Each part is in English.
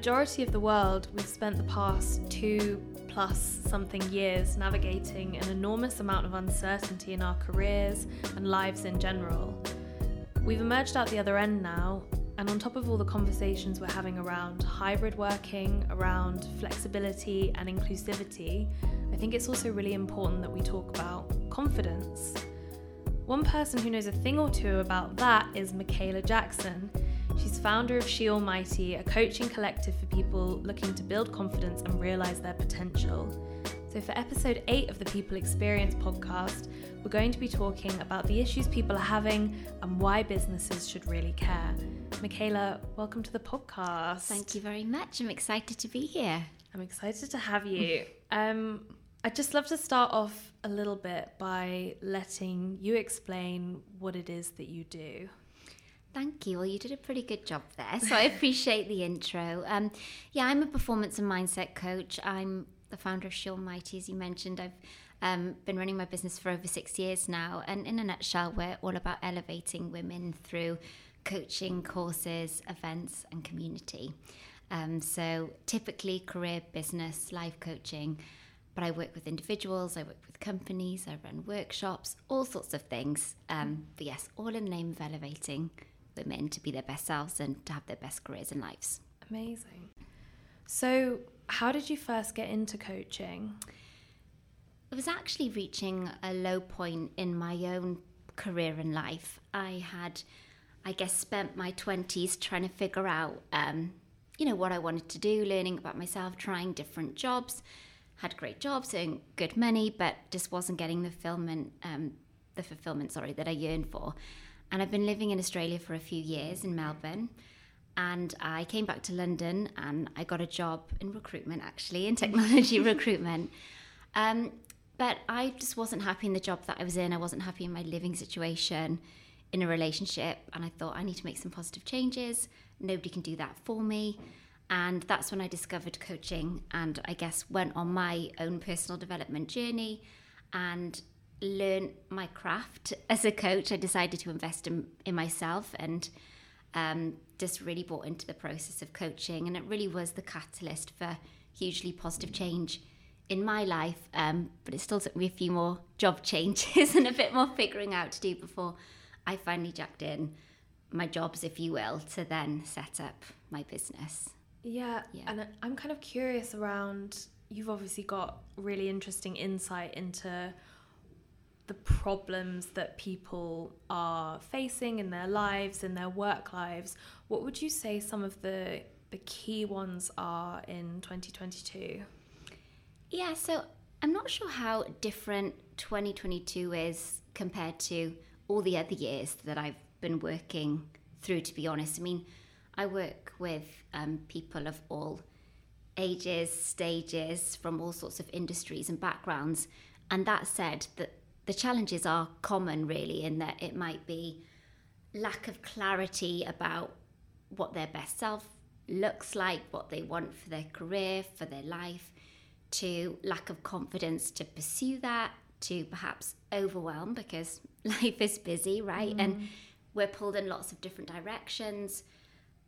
majority of the world, we've spent the past two plus something years navigating an enormous amount of uncertainty in our careers and lives in general. We've emerged out the other end now, and on top of all the conversations we're having around hybrid working, around flexibility and inclusivity, I think it's also really important that we talk about confidence. One person who knows a thing or two about that is Mikaela Jackson. She's founder of She Almighty, a coaching collective for people looking to build confidence and realize their potential. So, for episode 8 of the People Experience podcast, we're going to be talking about the issues people are having and why businesses should really care. Mikaela, welcome to the podcast. Thank you very much. I'm excited to be here. I'm excited to have you. Um, I'd just love to start off a little bit by letting you explain what it is that you do. Thank you. Well, you did a pretty good job there, so I appreciate the intro. Um, yeah, I'm a performance and mindset coach. I'm the founder of She Almighty, as you mentioned. I've um, been running my business for over six years now, and in a nutshell, we're all about elevating women through coaching, courses, events, and community. Um, so, typically, career, business, life coaching. But I work with individuals, I work with companies, I run workshops, all sorts of things. Um, but yes, all in the name of elevating women to be their best selves and to have their best careers and lives. Amazing. So, how did you first get into coaching? It was actually reaching a low point in my own career and life. I had, I guess, spent my 20s trying to figure out, um, you know, what I wanted to do, learning about myself, trying different jobs. Had great jobs, earning good money, but just wasn't getting the fulfillment, um, the fulfillment, sorry, that I yearned for. And I've been living in Australia for a few years in Melbourne. And I came back to London and I got a job in recruitment, actually, in technology recruitment. Um, but I just wasn't happy in the job that I was in. I wasn't happy in my living situation, in a relationship. And I thought, I need to make some positive changes. Nobody can do that for me. And that's when I discovered coaching and I guess went on my own personal development journey and learn my craft as a coach, I decided to invest in, in myself and um, just really bought into the process of coaching. And it really was the catalyst for hugely positive change in my life. Um, but it still took me a few more job changes and a bit more figuring out to do before I finally jacked in my jobs, if you will, to then set up my business. Yeah, yeah. and I'm kind of curious around. You've obviously got really interesting insight into the problems that people are facing in their lives, in their work lives, what would you say some of the the key ones are in 2022? Yeah, so I'm not sure how different 2022 is compared to all the other years that I've been working through, to be honest. I mean, I work with um, people of all ages, stages, from all sorts of industries and backgrounds. And that said, that the challenges are common, really, in that it might be lack of clarity about what their best self looks like, what they want for their career, for their life, to lack of confidence to pursue that, to perhaps overwhelm because life is busy, right? Mm. And we're pulled in lots of different directions,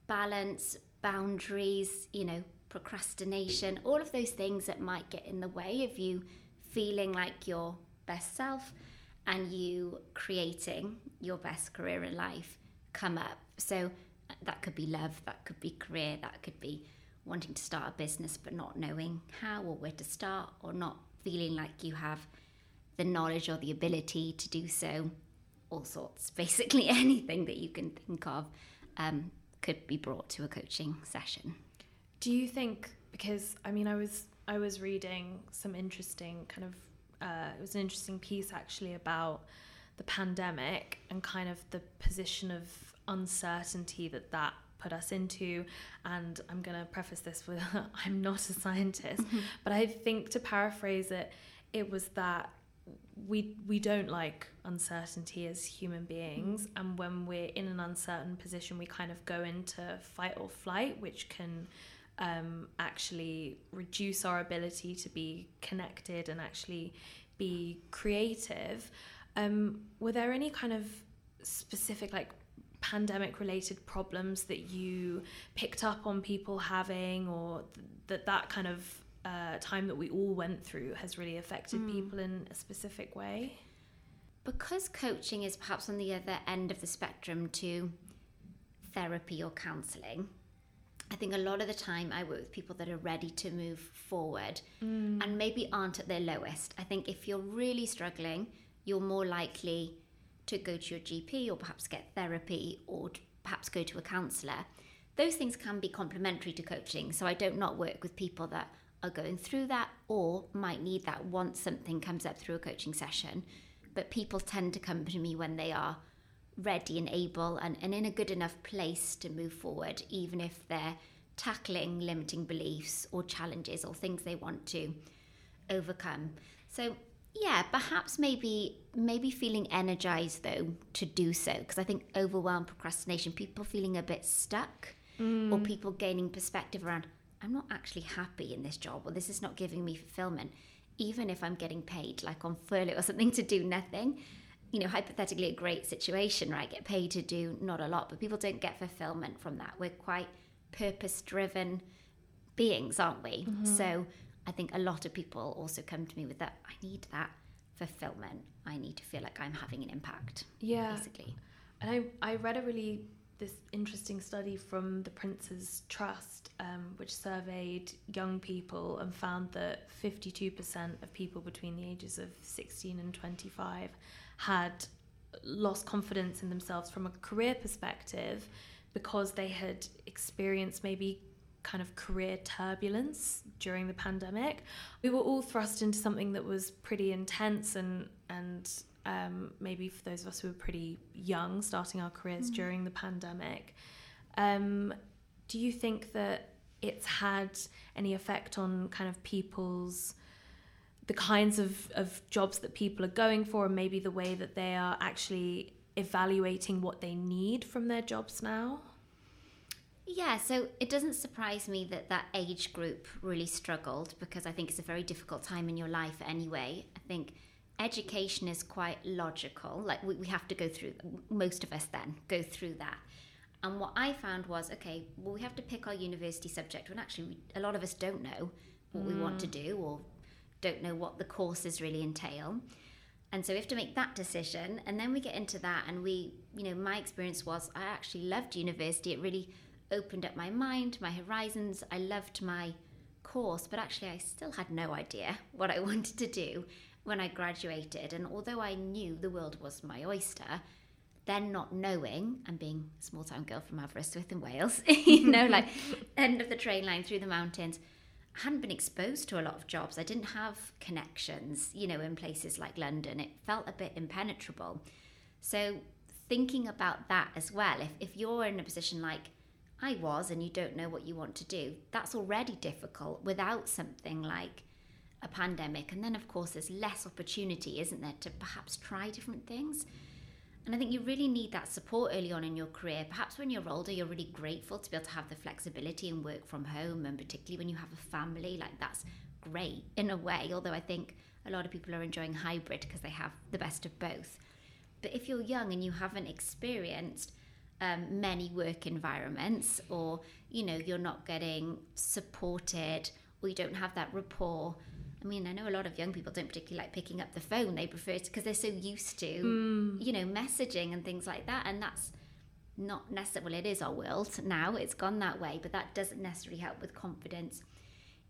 balance, boundaries, you know, procrastination, all of those things that might get in the way of you feeling like you're best self and you creating your best career in life come up. So uh, that could be love, that could be career, that could be wanting to start a business but not knowing how or where to start or not feeling like you have the knowledge or the ability to do so. All sorts, basically anything that you can think of um, could be brought to a coaching session. Do you think because I mean I was I was reading some interesting kind of uh, it was an interesting piece actually about the pandemic and kind of the position of uncertainty that that put us into. And I'm going to preface this with I'm not a scientist, mm-hmm. but I think to paraphrase it, it was that we we don't like uncertainty as human beings mm-hmm. and when we're in an uncertain position we kind of go into fight or flight which can um, actually reduce our ability to be connected and actually be creative. Um, were there any kind of specific like pandemic related problems that you picked up on people having or th- that that kind of uh, time that we all went through has really affected mm. people in a specific way? Because coaching is perhaps on the other end of the spectrum to therapy or counselling, I think a lot of the time I work with people that are ready to move forward mm. and maybe aren't at their lowest. I think if you're really struggling, you're more likely to go to your GP or perhaps get therapy or perhaps go to a counsellor. Those things can be complementary to coaching. So I don't not work with people that are going through that or might need that once something comes up through a coaching session. But people tend to come to me when they are ready and able and, and in a good enough place to move forward, even if they're tackling limiting beliefs or challenges or things they want to overcome. So yeah, perhaps maybe maybe feeling energized though to do so because I think overwhelmed procrastination, people feeling a bit stuck mm. or people gaining perspective around I'm not actually happy in this job or this is not giving me fulfillment even if I'm getting paid like on furlough or something to do nothing. You know, hypothetically a great situation, right? Get paid to do not a lot, but people don't get fulfillment from that. We're quite purpose driven beings, aren't we? Mm-hmm. So I think a lot of people also come to me with that. I need that fulfillment. I need to feel like I'm having an impact. Yeah. Basically. And I, I read a really this interesting study from the Prince's Trust, um, which surveyed young people and found that 52% of people between the ages of 16 and 25 had lost confidence in themselves from a career perspective because they had experienced maybe kind of career turbulence during the pandemic. We were all thrust into something that was pretty intense and and um, maybe for those of us who were pretty young, starting our careers mm. during the pandemic. Um, do you think that it's had any effect on kind of people's the kinds of, of jobs that people are going for and maybe the way that they are actually evaluating what they need from their jobs now? Yeah, so it doesn't surprise me that that age group really struggled because I think it's a very difficult time in your life anyway. I think education is quite logical. Like we, we have to go through, most of us then go through that. And what I found was okay, well, we have to pick our university subject when actually we, a lot of us don't know what mm. we want to mm. do or don't know what the courses really entail. And so we have to make that decision. And then we get into that. And we, you know, my experience was I actually loved university. It really opened up my mind, my horizons. I loved my course, but actually, I still had no idea what I wanted to do when I graduated. And although I knew the world was my oyster, then not knowing and being a small town girl from Aberystwyth in Wales, you know, like end of the train line through the mountains, I hadn't been exposed to a lot of jobs. I didn't have connections, you know, in places like London. It felt a bit impenetrable. So thinking about that as well, if, if you're in a position like I was and you don't know what you want to do, that's already difficult without something like a pandemic. And then, of course, there's less opportunity, isn't there, to perhaps try different things. And I think you really need that support early on in your career. Perhaps when you're older, you're really grateful to be able to have the flexibility and work from home, and particularly when you have a family, like that's great in a way. Although I think a lot of people are enjoying hybrid because they have the best of both. But if you're young and you haven't experienced um, many work environments, or you know, you're not getting supported, or you don't have that rapport. I mean, I know a lot of young people don't particularly like picking up the phone. They prefer it because they're so used to, mm. you know, messaging and things like that. And that's not necessarily, well, it is our world now. It's gone that way, but that doesn't necessarily help with confidence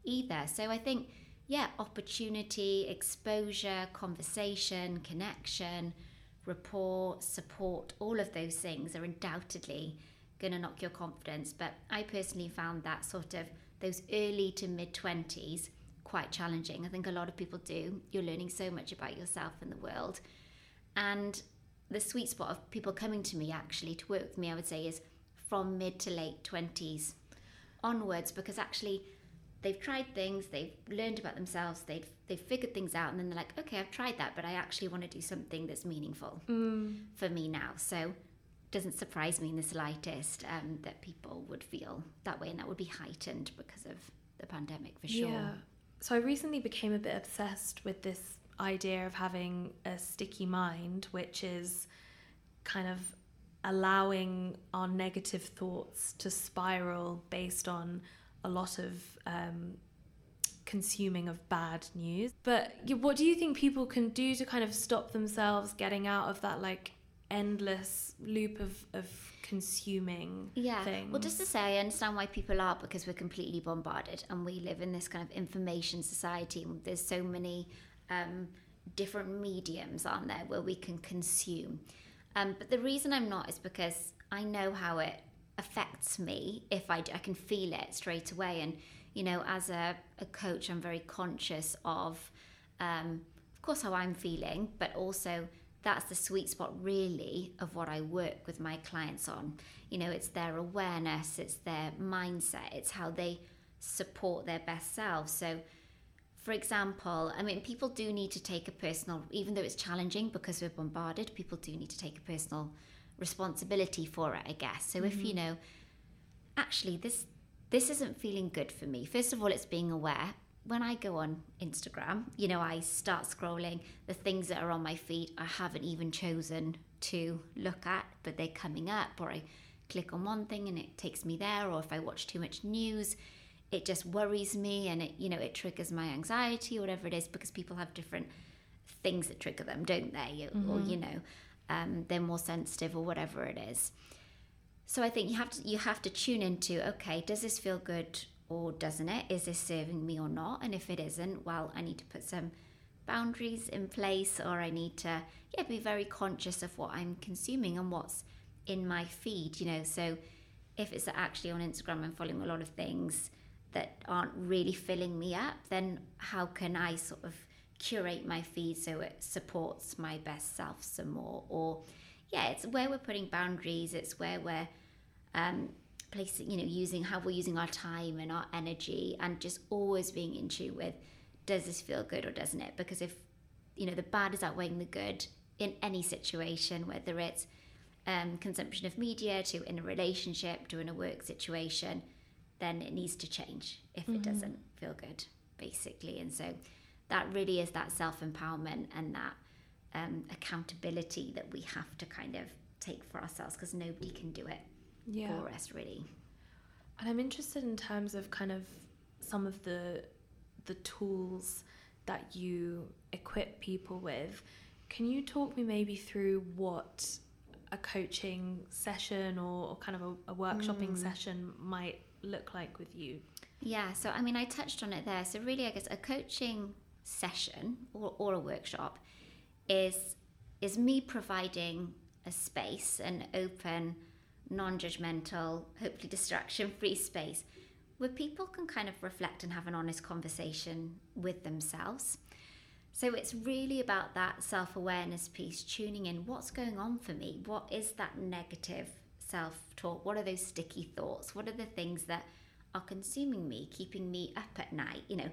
either. So I think, yeah, opportunity, exposure, conversation, connection, rapport, support, all of those things are undoubtedly going to knock your confidence. But I personally found that sort of those early to mid 20s quite challenging. I think a lot of people do. You're learning so much about yourself and the world. And the sweet spot of people coming to me actually to work with me, I would say, is from mid to late 20s onwards because actually they've tried things, they've learned about themselves, they've they've figured things out, and then they're like, okay, I've tried that, but I actually want to do something that's meaningful mm. for me now. So it doesn't surprise me in the slightest um, that people would feel that way, and that would be heightened because of the pandemic for sure. Yeah. So I recently became a bit obsessed with this idea of having a sticky mind, which is kind of allowing our negative thoughts to spiral based on a lot of um, consuming of bad news. But what do you think people can do to kind of stop themselves getting out of that like endless loop of, of consuming yeah. things? Well, just to say, I understand why people are because we're completely bombarded and we live in this kind of information society. There's so many um, different mediums, aren't there, where we can consume. Um, but the reason I'm not is because I know how it affects me if I, I can feel it straight away. And, you know, as a, a coach, I'm very conscious of, um, of course, how I'm feeling, but also that's the sweet spot really of what I work with my clients on. You know, it's their awareness, it's their mindset, it's how they support their best selves. So, for example, I mean, people do need to take a personal, even though it's challenging because we're bombarded, people do need to take a personal responsibility for it, I guess. So, mm-hmm. if you mm-hmm. know, actually, this this isn't feeling good for me. First of all, it's being aware. When I go on Instagram, you know, I start scrolling the things that are on my feed I haven't even chosen to look at, but they're coming up, or I click on one thing and it takes me there, or if I watch too much news, it just worries me and it you know it triggers my anxiety or whatever it is because people have different things that trigger them don't they mm-hmm. or you know um, they're more sensitive or whatever it is so i think you have to you have to tune into okay does this feel good or doesn't it? Is this serving me or not? And if it isn't well i need to put some boundaries in place or i need to yeah be very conscious of what i'm consuming and what's in my feed you know? So if it's actually on instagram i'm following a lot of things that aren't really filling me up, then how can I sort of curate my feed so it supports my best self some more? Or, yeah, it's where we're putting boundaries, it's where we're um, placing, you know, using how we're using our time and our energy, and just always being in tune with does this feel good or doesn't it? Because if, you know, the bad is outweighing the good in any situation, whether it's um, consumption of media to in a relationship to in a work situation then it needs to change if mm-hmm. it doesn't feel good, basically. And so that really is that self empowerment and that um, accountability that we have to kind of take for ourselves because nobody can do it yeah. for us, really. And I'm interested in terms of kind of some of the the tools that you equip people with. Can you talk me maybe through what a coaching session or, or kind of a, a workshopping mm. session might look like with you? Yeah, so I mean, I touched on it there. So, really, I guess a coaching session or, or a workshop is is me providing a space, an open, non-judgmental, hopefully distraction-free space where people can kind of reflect and have an honest conversation with themselves. So it's really about that self-awareness piece, tuning in what's going on for me? What is that negative self talk? What are those sticky thoughts? What are the things that are consuming me, keeping me up at night? You know,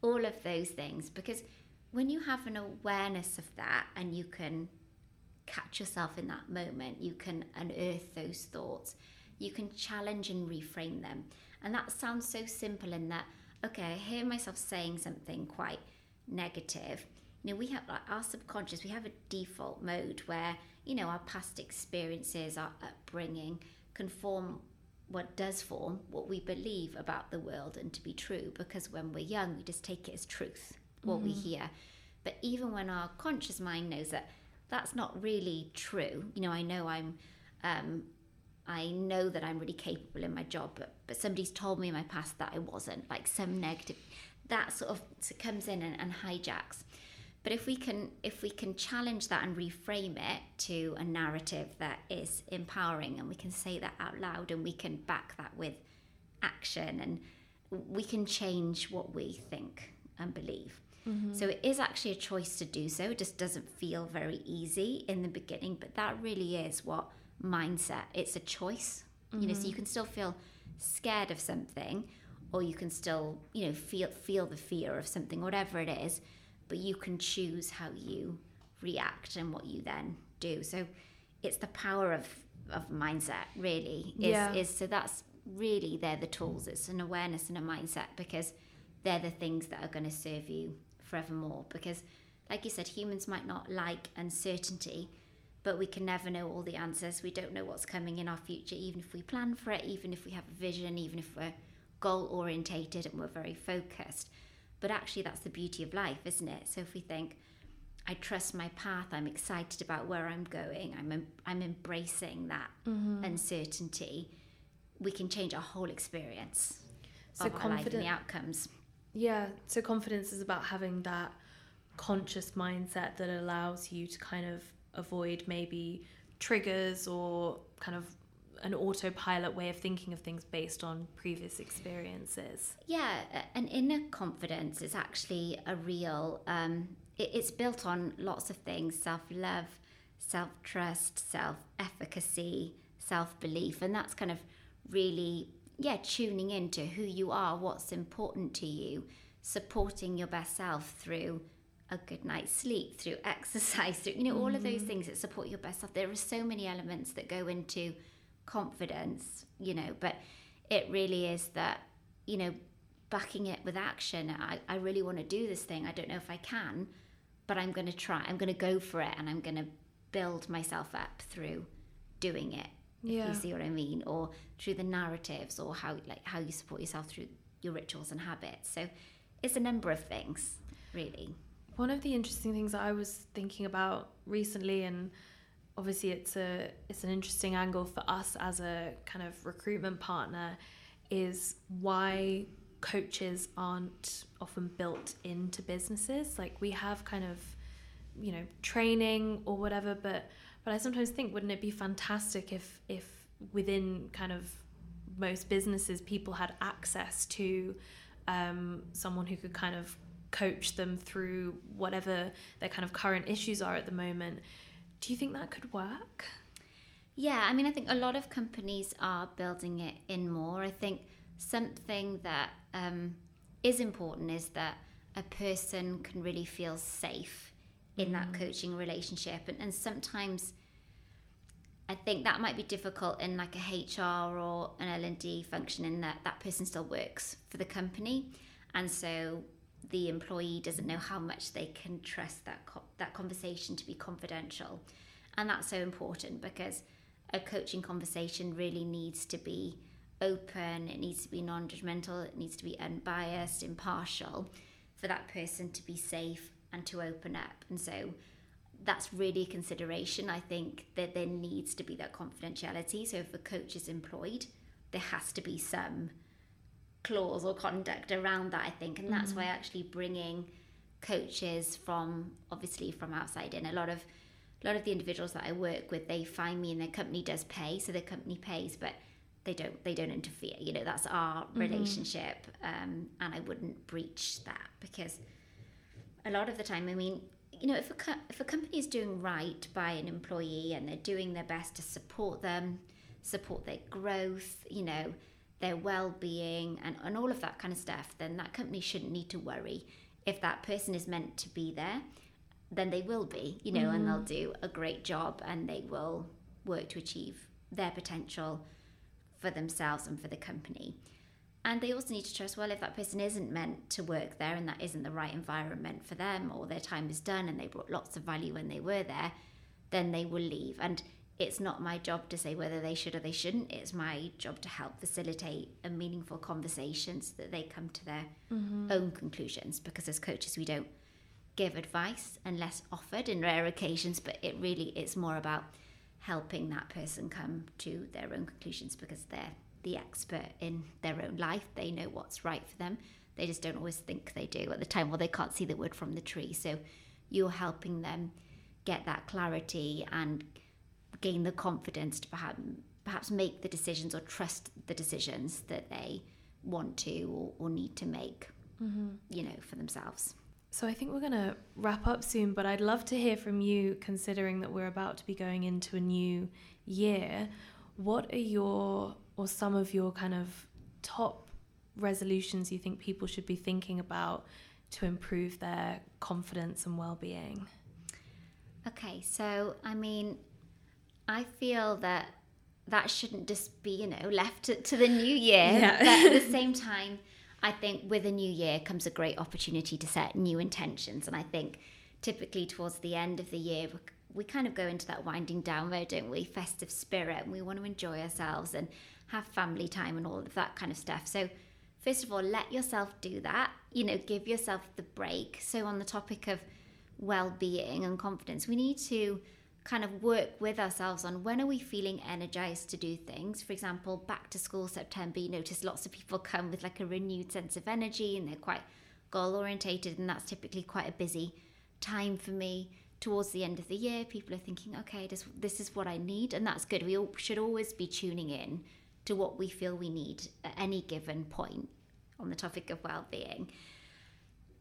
all of those things. Because when you have an awareness of that and you can catch yourself in that moment, you can unearth those thoughts, you can challenge and reframe them. And that sounds so simple in that, okay, I hear myself saying something quite negative. You know, we have like our subconscious, we have a default mode where you know, our past experiences, our upbringing can form what does form what we believe about the world and to be true because when we're young we just take it as truth what mm-hmm. we hear but even when our conscious mind knows that that's not really true you know i know i'm um, i know that i'm really capable in my job but but somebody's told me in my past that i wasn't like some negative that sort of comes in and, and hijacks but if we can if we can challenge that and reframe it to a narrative that is empowering and we can say that out loud and we can back that with action and we can change what we think and believe. Mm-hmm. So it is actually a choice to do so. It just doesn't feel very easy in the beginning, but that really is what mindset. It's a choice. Mm-hmm. You know, so you mm-hmm. can still feel scared of something or you can still, you know, feel feel the fear of something whatever it is but you can choose how you react and what you then do. So it's the power of of mindset really is, yeah. is so that's really they're the tools it's an awareness and a mindset because they're the things that are going to serve you forevermore because like you said humans might not like uncertainty but we can never know all the answers. We don't know what's coming in our future, even if we plan for it, even if we have a vision, even if we're goal orientated and we're very focused. But actually, that's the beauty of life, isn't it? So if we think, I trust my path, I'm excited about where I'm going, I'm, I'm embracing that mm-hmm. uncertainty, we can change our whole experience so of our life and the outcomes. Yeah, so confidence is about having that conscious mindset that allows you to kind of avoid maybe triggers or kind of an autopilot way of thinking of things based on previous experiences. Yeah, an inner confidence is actually a real, um, it, it's built on lots of things self love, self trust, self efficacy, self belief. And that's kind of really, yeah, tuning into who you are, what's important to you, supporting your best self through a good night's sleep, through exercise, through, you know, all mm. of those mm-hmm. things that support your best self. There are so many elements that go into confidence, you know, but it really is that, you know, backing it with action. I, I really want to do this thing. I don't know if I can, but I'm going to try. I'm going to go for it and I'm going to build myself up through doing it. Yeah. If you see what I mean, or through the narratives, or how like how you support yourself through your rituals and habits. So it's a number of things, really. One of the interesting things that I was thinking about recently, and obviously it's a it's an interesting angle for us as a kind of recruitment partner, is why coaches aren't often built into businesses. Like we have kind of, you know, training or whatever, but but I sometimes think wouldn't it be fantastic if if within kind of most businesses people had access to um, someone who could kind of coach them through whatever their kind of current issues are at the moment. Do you think that could work? Yeah, I mean, I think a lot of companies are building it in more. I think something that um, is important is that a person can really feel safe in that coaching relationship, and, and sometimes I think that might be difficult in like a HR or an L and D function in that that person still works for the company, and so the employee doesn't know how much they can trust that co- that conversation to be confidential, and that's so important because a coaching conversation really needs to be open. It needs to be non-judgmental. It needs to be unbiased, impartial, for that person to be safe and to open up. And so that's really a consideration. I think that there needs to be that confidentiality. So if a coach is employed, there has to be some clause or conduct around that, I think. And that's mm-hmm. why actually bringing coaches from obviously from outside in a lot of a lot of the individuals that I work with, they find me and their company does pay, so their company pays, but they don't they don't interfere. You know, that's our mm-hmm. relationship, um, and I wouldn't breach that because a lot of the time, I mean, you know, if a co- if a company is doing right by an employee and they're doing their best to support them, support their growth, you know, their well-being and, and all of that kind of stuff then that company shouldn't need to worry if that person is meant to be there then they will be you know mm. and they'll mm. do a great job and they will work to achieve their potential for themselves and for the company and they also need to trust well if that person isn't meant to work there and that isn't the right environment for them or their time is done and they brought lots of value when they were there then they will leave and it's not my job to say whether they should or they shouldn't. It's my job to help facilitate a meaningful conversation so that they come to their mm-hmm. own conclusions. Because as coaches, we don't give advice unless offered in rare occasions, but it really it's more about helping that person come to their own conclusions because they're the expert in their own life. They know what's right for them. They just don't always think they do at the time. Well, they can't see the wood from the tree. So you're helping them get that clarity and gain the confidence to perhaps perhaps make the decisions or trust the decisions that they want to or, or need to make mm-hmm. you know for themselves so i think we're going to wrap up soon but i'd love to hear from you considering that we're about to be going into a new year what are your or some of your kind of top resolutions you think people should be thinking about to improve their confidence and well-being okay so i mean I feel that that shouldn't just be, you know, left to, to the new year. Yeah. But at the same time, I think with a new year comes a great opportunity to set new intentions. And I think typically towards the end of the year, we kind of go into that winding down mode, don't we? Festive spirit, and we want to enjoy ourselves and have family time and all of that kind of stuff. So, first of all, let yourself do that. You know, give yourself the break. So, on the topic of well being and confidence, we need to kind of work with ourselves on when are we feeling energized to do things. For example, back to school September, you notice lots of people come with like a renewed sense of energy and they're quite goal orientated, and that's typically quite a busy time for me. Towards the end of the year, people are thinking, okay, this, this is what I need, and that's good. We all, should always be tuning in to what we feel we need at any given point on the topic of well-being.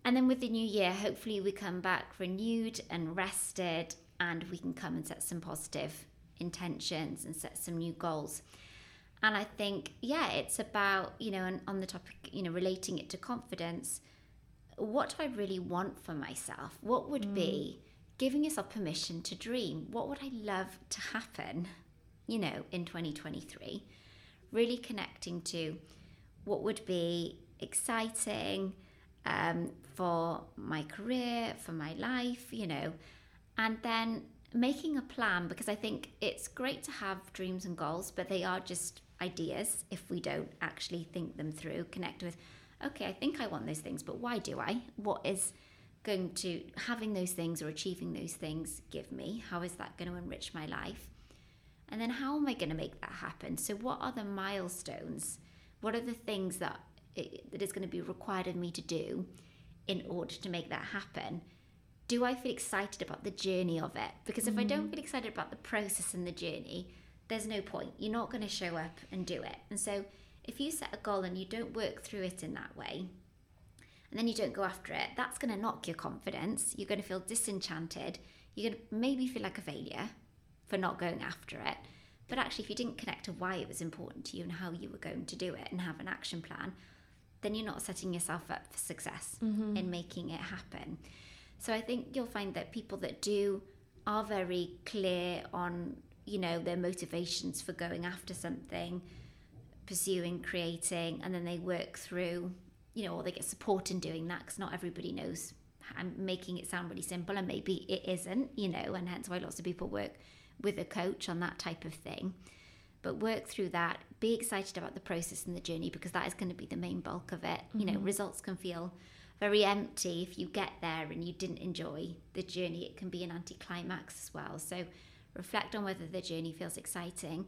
And then with the new year, hopefully we come back renewed and rested and we can come and set some positive intentions and set some new goals. And I think, yeah, it's about, you know, and on the topic, you know, relating it to confidence, what do I really want for myself? What would mm. be giving yourself permission to dream? What would I love to happen, you know, in 2023? Really connecting to what would be exciting um, for my career, for my life, you know, and then making a plan because I think it's great to have dreams and goals, but they are just ideas if we don't actually think them through, connect with, okay, I think I want those things, but why do I? What is going to having those things or achieving those things give me? How is that going to enrich my life? And then how am I going to make that happen? So, what are the milestones? What are the things that it, that is going to be required of me to do in order to make that happen? do I feel excited about the journey of it? Because if mm. I don't mm. feel excited about the process and the journey, there's no point. You're not going to show up and do it. And so if you set a goal and you don't work through it in that way, and then you don't go after it, that's going to knock your confidence. You're going to feel disenchanted. You're going to maybe feel like a failure for not going after it. But actually, if you didn't connect to why it was important to you and how you were going to do it and have an action plan, then you're not setting yourself up for success mm-hmm. in making it happen. So I think you'll find that people that do are very clear on, you know, their motivations for going after something, pursuing, creating, and then they work through, you know, or they get support in doing that because not everybody knows. I'm making it sound really simple, and maybe it isn't, you know, and hence why lots of people work with a coach on that type of thing. But work through that, be excited about the process and the journey because that is going to be the main bulk of it. Mm-hmm. You know, mm-hmm. results can feel very empty if you get there and you didn't enjoy the journey. It can be an anticlimax as well. So reflect on whether the journey feels exciting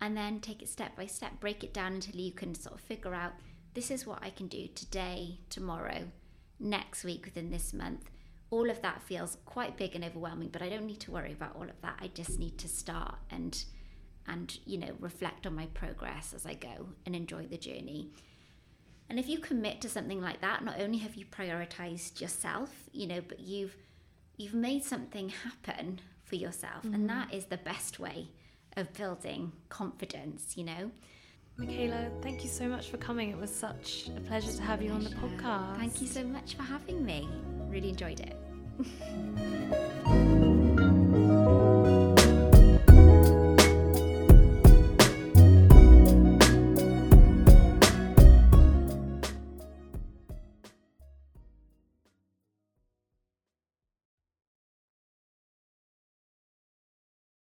and then take it step by step, break it down until you can sort of figure out this is what I can do today, tomorrow, next week, within this month. All of that feels quite big and overwhelming, but I don't need to worry about all of that. I just need to start and and you know reflect on my progress as I go and enjoy the journey. And if you commit to something like that, not only have you prioritized yourself, you know, but you've you've made something happen for yourself. Mm-hmm. And that is the best way of building confidence, you know. Mikaela, thank you so much for coming. It was such a pleasure to have you on the podcast. Thank you so much for having me. Really enjoyed it.